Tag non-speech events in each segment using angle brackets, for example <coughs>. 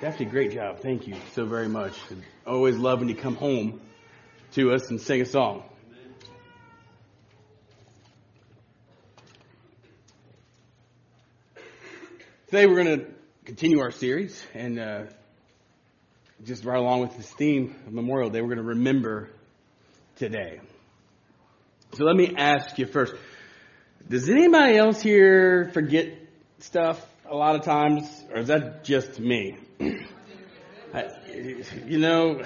Daphne, great job. Thank you so very much. Always love when you come home to us and sing a song. Today we're going to continue our series and uh, just right along with this theme of Memorial Day, we're going to remember today. So let me ask you first, does anybody else here forget stuff a lot of times, or is that just me? <clears throat> You know,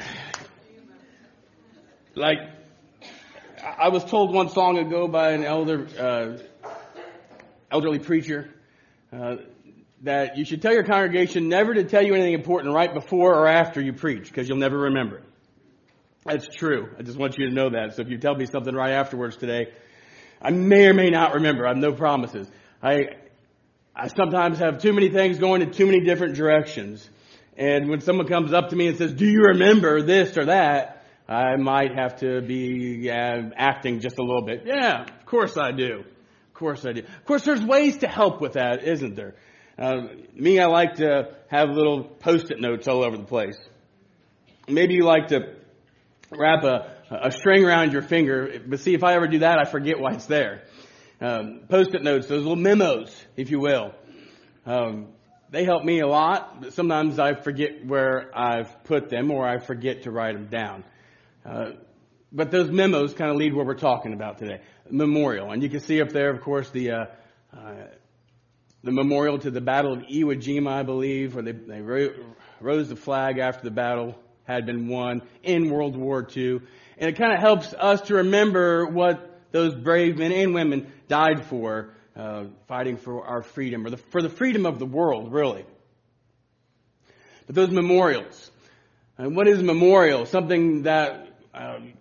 like I was told one song ago by an elder, uh, elderly preacher, uh, that you should tell your congregation never to tell you anything important right before or after you preach, because you'll never remember it. That's true. I just want you to know that. So if you tell me something right afterwards today, I may or may not remember. I have no promises. I, I sometimes have too many things going in too many different directions. And when someone comes up to me and says, do you remember this or that? I might have to be uh, acting just a little bit. Yeah, of course I do. Of course I do. Of course there's ways to help with that, isn't there? Uh, me, I like to have little post-it notes all over the place. Maybe you like to wrap a, a string around your finger, but see, if I ever do that, I forget why it's there. Um, post-it notes, those little memos, if you will. Um, they help me a lot, but sometimes I forget where I've put them or I forget to write them down. Uh, but those memos kind of lead where we're talking about today. Memorial. And you can see up there, of course, the, uh, uh, the memorial to the Battle of Iwo Jima, I believe, where they, they ro- rose the flag after the battle had been won in World War II. And it kind of helps us to remember what those brave men and women died for uh, fighting for our freedom, or the, for the freedom of the world, really. But those memorials. And what is a memorial? Something that um,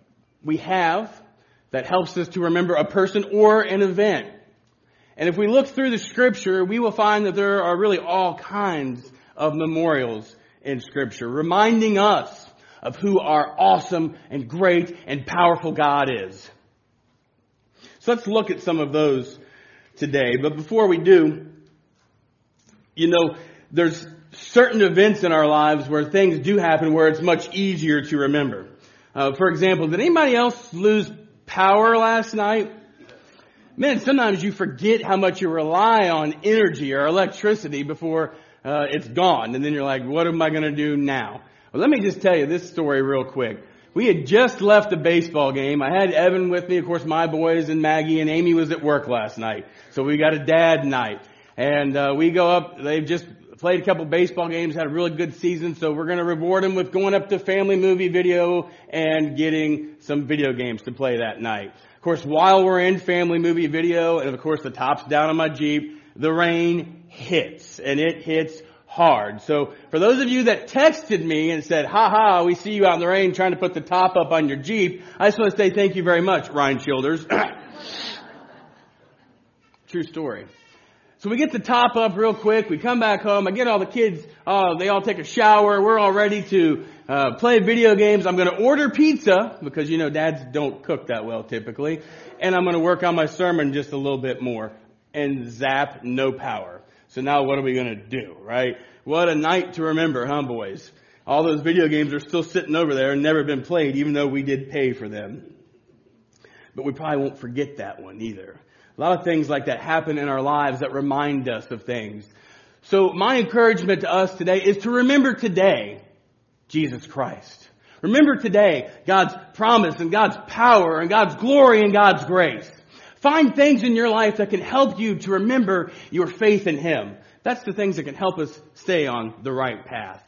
we have that helps us to remember a person or an event. And if we look through the scripture, we will find that there are really all kinds of memorials in scripture, reminding us of who our awesome and great and powerful God is. So let's look at some of those today. But before we do, you know, there's certain events in our lives where things do happen where it's much easier to remember. Uh, for example, did anybody else lose power last night? Man, sometimes you forget how much you rely on energy or electricity before uh, it's gone, and then you're like, "What am I going to do now?" Well, let me just tell you this story real quick. We had just left a baseball game. I had Evan with me, of course, my boys and Maggie, and Amy was at work last night. So we got a dad night. And uh, we go up, they've just played a couple baseball games, had a really good season, so we're going to reward them with going up to family movie video and getting some video games to play that night. Of course, while we're in family movie video, and of course the top's down on my Jeep, the rain hits, and it hits hard. So for those of you that texted me and said, ha ha, we see you out in the rain trying to put the top up on your Jeep, I just want to say thank you very much, Ryan Childers. <coughs> True story. So we get the top up real quick. We come back home. I get all the kids. Uh, they all take a shower. We're all ready to uh, play video games. I'm going to order pizza because you know dads don't cook that well typically, and I'm going to work on my sermon just a little bit more. And zap, no power. So now what are we going to do, right? What a night to remember, huh, boys? All those video games are still sitting over there and never been played, even though we did pay for them. But we probably won't forget that one either. A lot of things like that happen in our lives that remind us of things. So my encouragement to us today is to remember today Jesus Christ. Remember today God's promise and God's power and God's glory and God's grace. Find things in your life that can help you to remember your faith in Him. That's the things that can help us stay on the right path.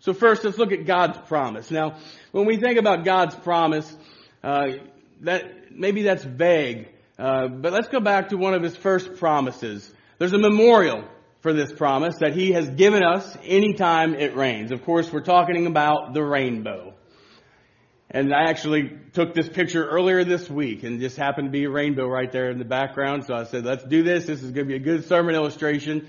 So first, let's look at God's promise. Now, when we think about God's promise, uh, that maybe that's vague, uh, but let's go back to one of His first promises. There's a memorial for this promise that He has given us anytime it rains. Of course, we're talking about the rainbow. And I actually took this picture earlier this week and just happened to be a rainbow right there in the background. So I said, let's do this. This is going to be a good sermon illustration.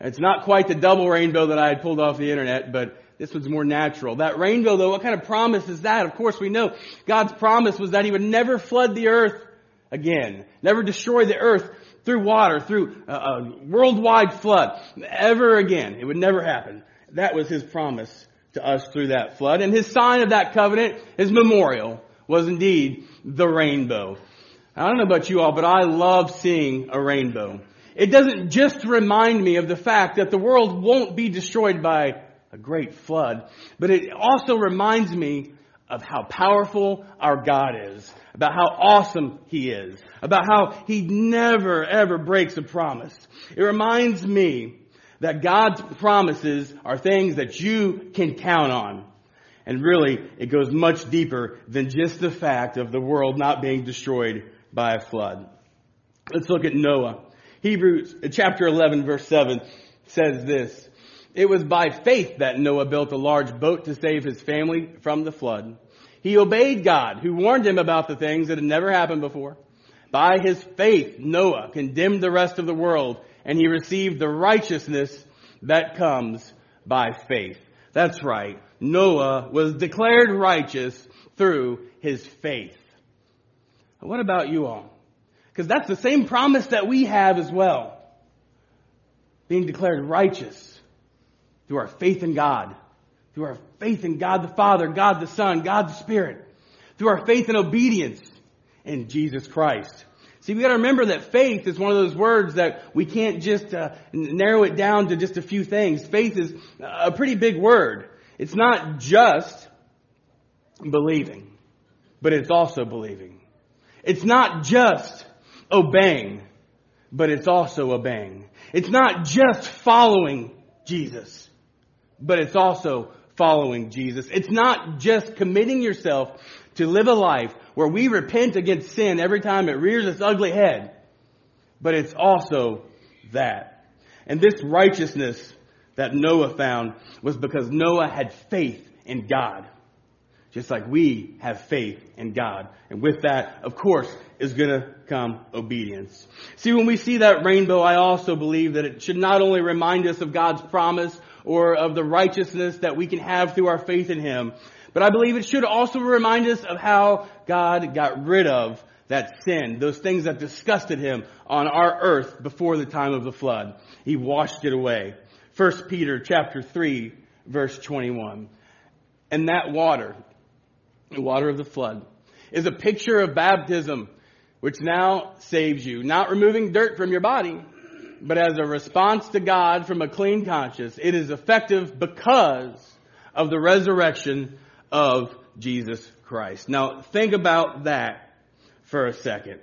It's not quite the double rainbow that I had pulled off the internet, but this was more natural. That rainbow though, what kind of promise is that? Of course we know God's promise was that He would never flood the earth again. Never destroy the earth through water, through a, a worldwide flood. Ever again. It would never happen. That was his promise to us through that flood. And his sign of that covenant, his memorial, was indeed the rainbow. I don't know about you all, but I love seeing a rainbow. It doesn't just remind me of the fact that the world won't be destroyed by a great flood, but it also reminds me of how powerful our God is, about how awesome He is, about how He never ever breaks a promise. It reminds me that God's promises are things that you can count on. And really, it goes much deeper than just the fact of the world not being destroyed by a flood. Let's look at Noah. Hebrews uh, chapter 11 verse 7 says this. It was by faith that Noah built a large boat to save his family from the flood. He obeyed God who warned him about the things that had never happened before. By his faith, Noah condemned the rest of the world and he received the righteousness that comes by faith. That's right. Noah was declared righteous through his faith. What about you all? Because that's the same promise that we have as well. Being declared righteous through our faith in God. Through our faith in God the Father, God the Son, God the Spirit. Through our faith and obedience in Jesus Christ. See, we gotta remember that faith is one of those words that we can't just uh, narrow it down to just a few things. Faith is a pretty big word. It's not just believing, but it's also believing. It's not just obeying, but it's also obeying. It's not just following Jesus, but it's also following Jesus. It's not just committing yourself to live a life where we repent against sin every time it rears its ugly head, but it's also that. And this righteousness that Noah found was because Noah had faith in God. Just like we have faith in God. And with that, of course, is gonna come obedience. See, when we see that rainbow, I also believe that it should not only remind us of God's promise or of the righteousness that we can have through our faith in Him, but I believe it should also remind us of how God got rid of that sin, those things that disgusted Him on our earth before the time of the flood. He washed it away. 1 Peter chapter 3 verse 21. And that water, the water of the flood, is a picture of baptism, which now saves you. Not removing dirt from your body, but as a response to God from a clean conscience. It is effective because of the resurrection of Jesus Christ. Now think about that for a second.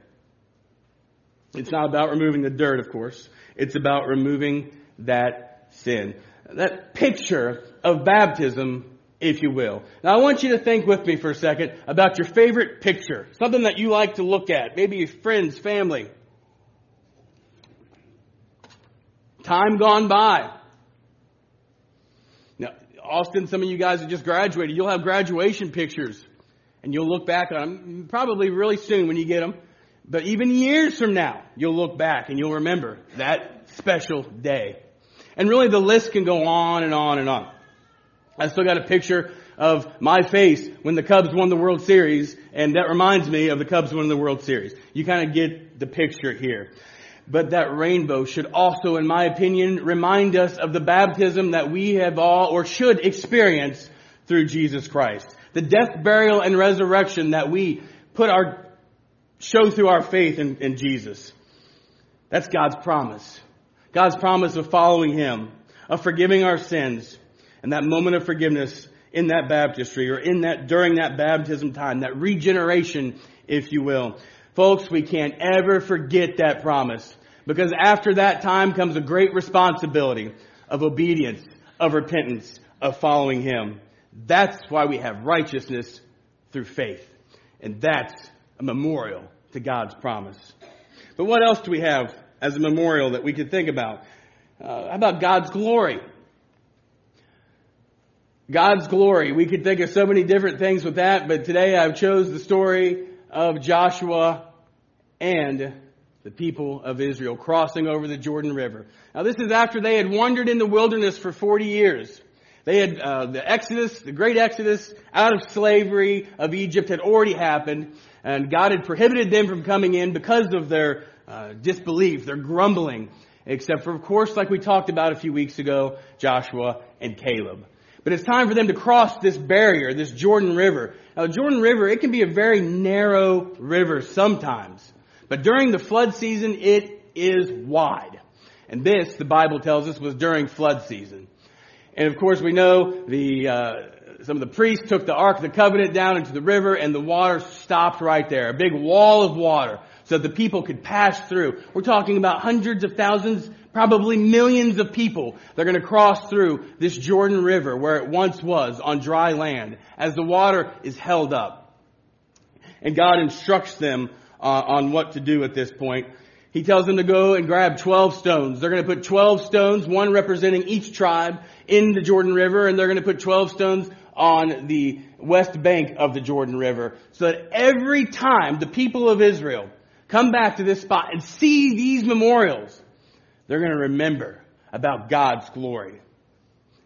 It's not about removing the dirt, of course. It's about removing that sin. That picture of baptism if you will. Now I want you to think with me for a second about your favorite picture. Something that you like to look at. Maybe your friends, family. Time gone by. Austin, some of you guys have just graduated. You'll have graduation pictures. And you'll look back on them probably really soon when you get them. But even years from now, you'll look back and you'll remember that special day. And really the list can go on and on and on. I still got a picture of my face when the Cubs won the World Series, and that reminds me of the Cubs winning the World Series. You kind of get the picture here. But that rainbow should also, in my opinion, remind us of the baptism that we have all, or should experience through Jesus Christ. The death, burial, and resurrection that we put our, show through our faith in, in Jesus. That's God's promise. God's promise of following Him, of forgiving our sins, and that moment of forgiveness in that baptistry or in that, during that baptism time, that regeneration, if you will. Folks, we can't ever forget that promise because after that time comes a great responsibility of obedience, of repentance, of following Him. That's why we have righteousness through faith. And that's a memorial to God's promise. But what else do we have as a memorial that we could think about? Uh, how about God's glory? God's glory. We could think of so many different things with that, but today I've chose the story of Joshua and the people of Israel crossing over the Jordan River. Now this is after they had wandered in the wilderness for 40 years. They had, uh, the Exodus, the great Exodus out of slavery of Egypt had already happened, and God had prohibited them from coming in because of their uh, disbelief, their grumbling. except for, of course, like we talked about a few weeks ago, Joshua and Caleb. But it's time for them to cross this barrier, this Jordan River. Now, Jordan River, it can be a very narrow river sometimes. But during the flood season, it is wide. And this, the Bible tells us, was during flood season. And of course, we know the, uh, some of the priests took the Ark of the Covenant down into the river and the water stopped right there. A big wall of water so the people could pass through. We're talking about hundreds of thousands, probably millions of people that are going to cross through this Jordan River where it once was on dry land as the water is held up. And God instructs them uh, on what to do at this point. He tells them to go and grab 12 stones. They're going to put 12 stones, one representing each tribe, in the Jordan River, and they're going to put 12 stones on the west bank of the Jordan River, so that every time the people of Israel come back to this spot and see these memorials, they're going to remember about God's glory.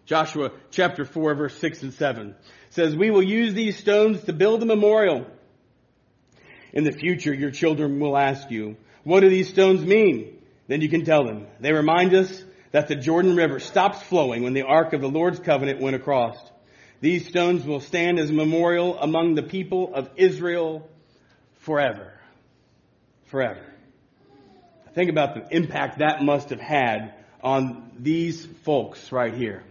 Joshua chapter 4 verse 6 and 7 says, We will use these stones to build a memorial. In the future, your children will ask you, what do these stones mean? Then you can tell them. They remind us that the Jordan River stops flowing when the Ark of the Lord's covenant went across. These stones will stand as a memorial among the people of Israel forever. Forever. Think about the impact that must have had on these folks right here.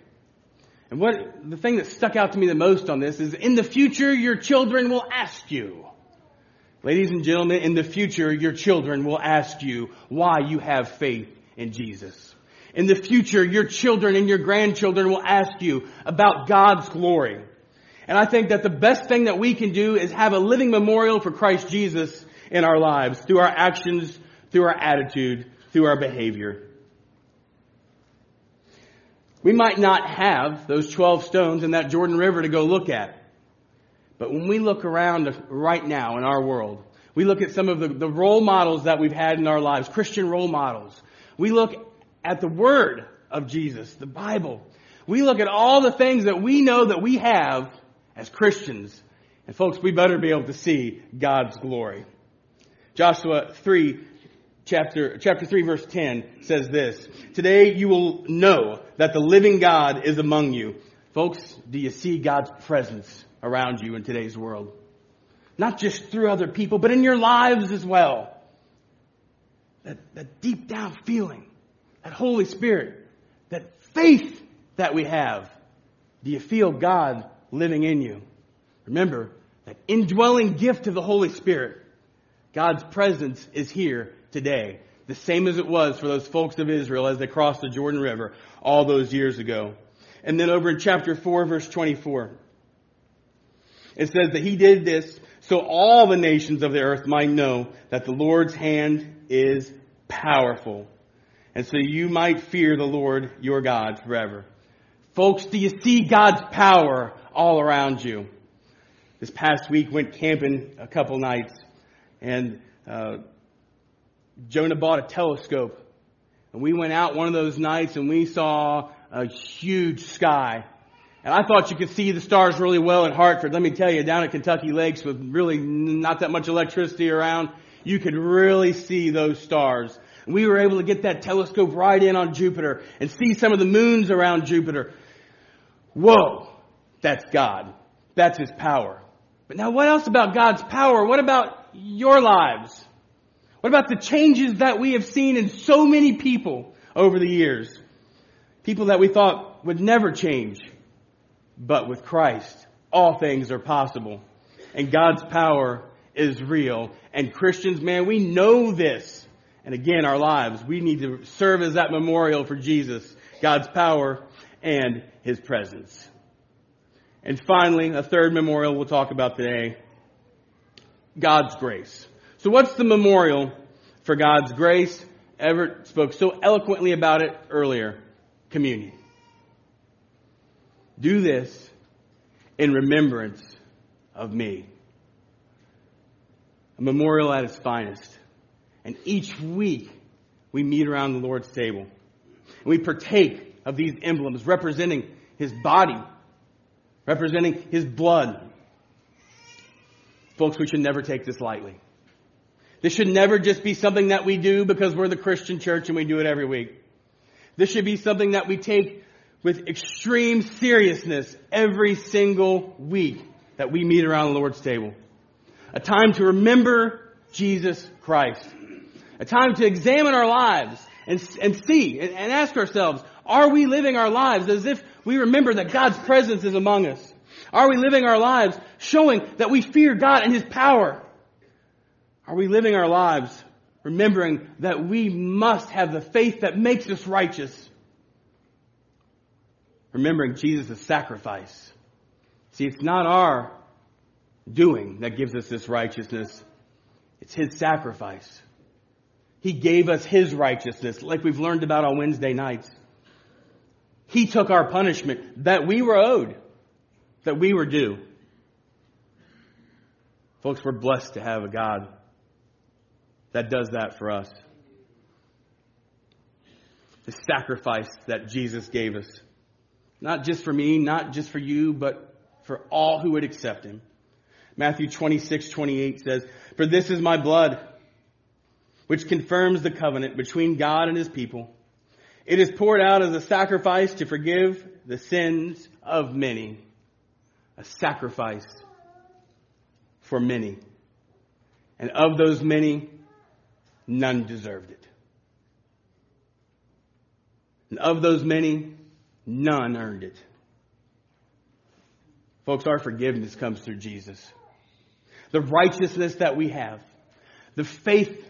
And what, the thing that stuck out to me the most on this is in the future your children will ask you. Ladies and gentlemen, in the future, your children will ask you why you have faith in Jesus. In the future, your children and your grandchildren will ask you about God's glory. And I think that the best thing that we can do is have a living memorial for Christ Jesus in our lives through our actions, through our attitude, through our behavior. We might not have those 12 stones in that Jordan River to go look at. But when we look around right now in our world, we look at some of the, the role models that we've had in our lives, Christian role models. We look at the Word of Jesus, the Bible. We look at all the things that we know that we have as Christians. And folks, we better be able to see God's glory. Joshua 3, chapter, chapter 3 verse 10 says this, Today you will know that the living God is among you. Folks, do you see God's presence around you in today's world. Not just through other people, but in your lives as well. That, that deep down feeling, that Holy Spirit, that faith that we have. Do you feel God living in you? Remember, that indwelling gift of the Holy Spirit, God's presence is here today. The same as it was for those folks of Israel as they crossed the Jordan River all those years ago. And then over in chapter 4 verse 24, it says that he did this so all the nations of the earth might know that the Lord's hand is powerful. And so you might fear the Lord your God forever. Folks, do you see God's power all around you? This past week went camping a couple nights and uh, Jonah bought a telescope and we went out one of those nights and we saw a huge sky and I thought you could see the stars really well in Hartford. Let me tell you, down at Kentucky Lakes with really not that much electricity around, you could really see those stars. And we were able to get that telescope right in on Jupiter and see some of the moons around Jupiter. Whoa! That's God. That's His power. But now what else about God's power? What about your lives? What about the changes that we have seen in so many people over the years? People that we thought would never change. But with Christ, all things are possible. And God's power is real. And Christians, man, we know this. And again, our lives, we need to serve as that memorial for Jesus, God's power and His presence. And finally, a third memorial we'll talk about today, God's grace. So what's the memorial for God's grace? Everett spoke so eloquently about it earlier. Communion. Do this in remembrance of me. A memorial at its finest. And each week we meet around the Lord's table. And we partake of these emblems representing His body, representing His blood. Folks, we should never take this lightly. This should never just be something that we do because we're the Christian church and we do it every week. This should be something that we take with extreme seriousness every single week that we meet around the Lord's table. A time to remember Jesus Christ. A time to examine our lives and, and see and, and ask ourselves, are we living our lives as if we remember that God's presence is among us? Are we living our lives showing that we fear God and His power? Are we living our lives remembering that we must have the faith that makes us righteous? Remembering Jesus' sacrifice. See, it's not our doing that gives us this righteousness. It's His sacrifice. He gave us His righteousness, like we've learned about on Wednesday nights. He took our punishment that we were owed, that we were due. Folks, we're blessed to have a God that does that for us. The sacrifice that Jesus gave us. Not just for me, not just for you, but for all who would accept him. Matthew 26, 28 says, For this is my blood, which confirms the covenant between God and his people. It is poured out as a sacrifice to forgive the sins of many. A sacrifice for many. And of those many, none deserved it. And of those many, none earned it. Folks, our forgiveness comes through Jesus. The righteousness that we have, the faith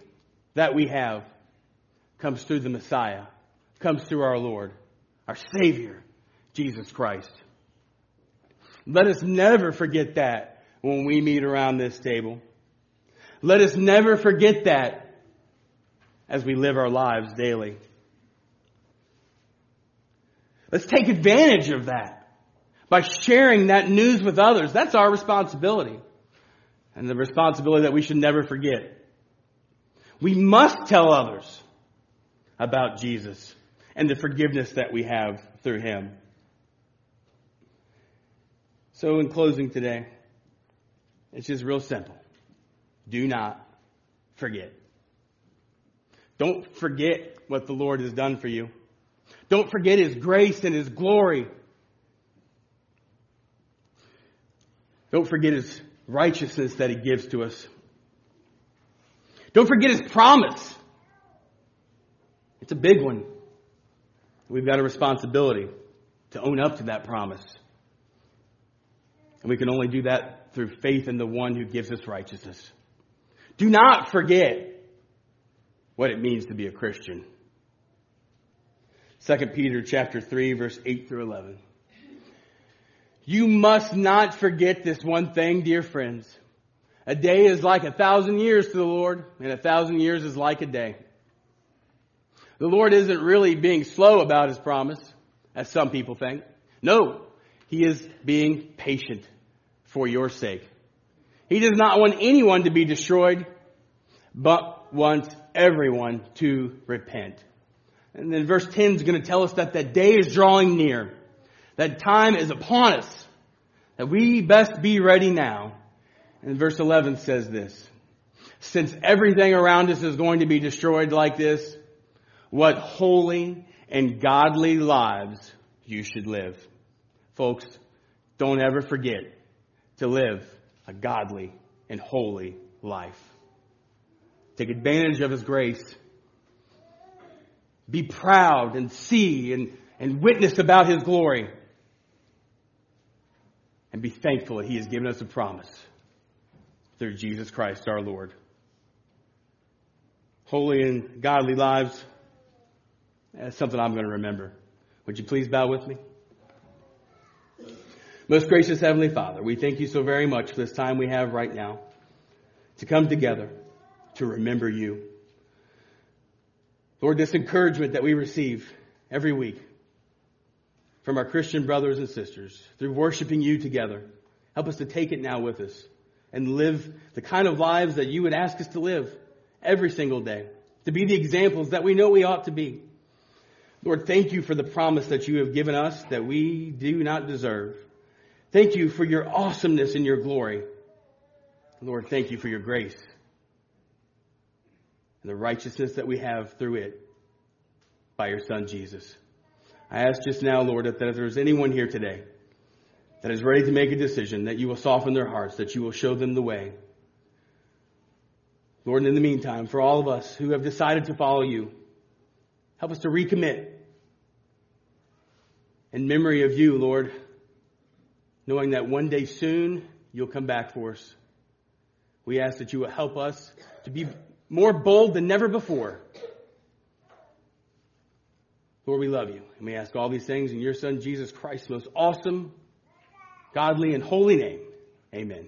that we have, comes through the Messiah, comes through our Lord, our Savior, Jesus Christ. Let us never forget that when we meet around this table. Let us never forget that as we live our lives daily. Let's take advantage of that by sharing that news with others. That's our responsibility. And the responsibility that we should never forget. We must tell others about Jesus and the forgiveness that we have through Him. So in closing today, it's just real simple. Do not forget. Don't forget what the Lord has done for you. Don't forget His grace and His glory. Don't forget His righteousness that He gives to us. Don't forget His promise. It's a big one. We've got a responsibility to own up to that promise. And we can only do that through faith in the one who gives us righteousness. Do not forget what it means to be a Christian. 2 Peter chapter 3 verse 8 through 11. You must not forget this one thing, dear friends. A day is like a thousand years to the Lord, and a thousand years is like a day. The Lord isn't really being slow about his promise, as some people think. No, he is being patient for your sake. He does not want anyone to be destroyed, but wants everyone to repent. And then verse 10 is going to tell us that that day is drawing near. That time is upon us. That we best be ready now. And verse 11 says this. Since everything around us is going to be destroyed like this, what holy and godly lives you should live. Folks, don't ever forget to live a godly and holy life. Take advantage of His grace. Be proud and see and, and witness about His glory. And be thankful that He has given us a promise through Jesus Christ our Lord. Holy and godly lives, that's something I'm going to remember. Would you please bow with me? Most gracious Heavenly Father, we thank you so very much for this time we have right now to come together to remember you. Lord, this encouragement that we receive every week from our Christian brothers and sisters through worshiping you together, help us to take it now with us and live the kind of lives that you would ask us to live every single day, to be the examples that we know we ought to be. Lord, thank you for the promise that you have given us that we do not deserve. Thank you for your awesomeness and your glory. Lord, thank you for your grace and the righteousness that we have through it. by your Son, Jesus. I ask just now, Lord, that if there's anyone here today that is ready to make a decision, that you will soften their hearts, that you will show them the way. Lord, in the meantime, for all of us who have decided to follow you, help us to recommit in memory of you, Lord, knowing that one day soon you'll come back for us. We ask that you will help us to be more bold than never before. Lord, we love you. And we ask all these things in your Son, Jesus Christ's most awesome, godly, and holy name. Amen.